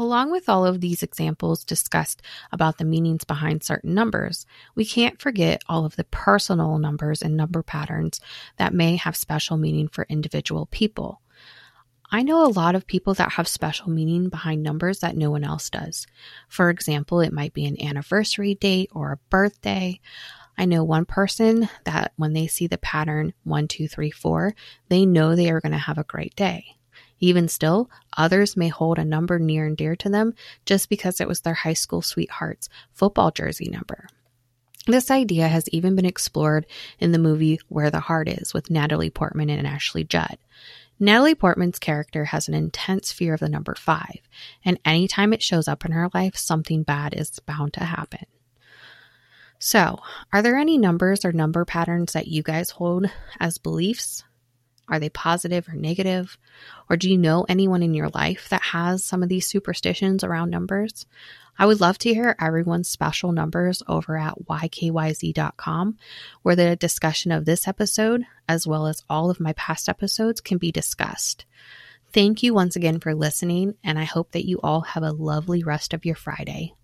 Along with all of these examples discussed about the meanings behind certain numbers, we can't forget all of the personal numbers and number patterns that may have special meaning for individual people. I know a lot of people that have special meaning behind numbers that no one else does. For example, it might be an anniversary date or a birthday. I know one person that when they see the pattern one, two, three, four, they know they are going to have a great day. Even still, others may hold a number near and dear to them just because it was their high school sweetheart's football jersey number. This idea has even been explored in the movie Where the Heart Is with Natalie Portman and Ashley Judd. Natalie Portman's character has an intense fear of the number five, and anytime it shows up in her life, something bad is bound to happen. So, are there any numbers or number patterns that you guys hold as beliefs? Are they positive or negative? Or do you know anyone in your life that has some of these superstitions around numbers? I would love to hear everyone's special numbers over at ykyz.com, where the discussion of this episode, as well as all of my past episodes, can be discussed. Thank you once again for listening, and I hope that you all have a lovely rest of your Friday.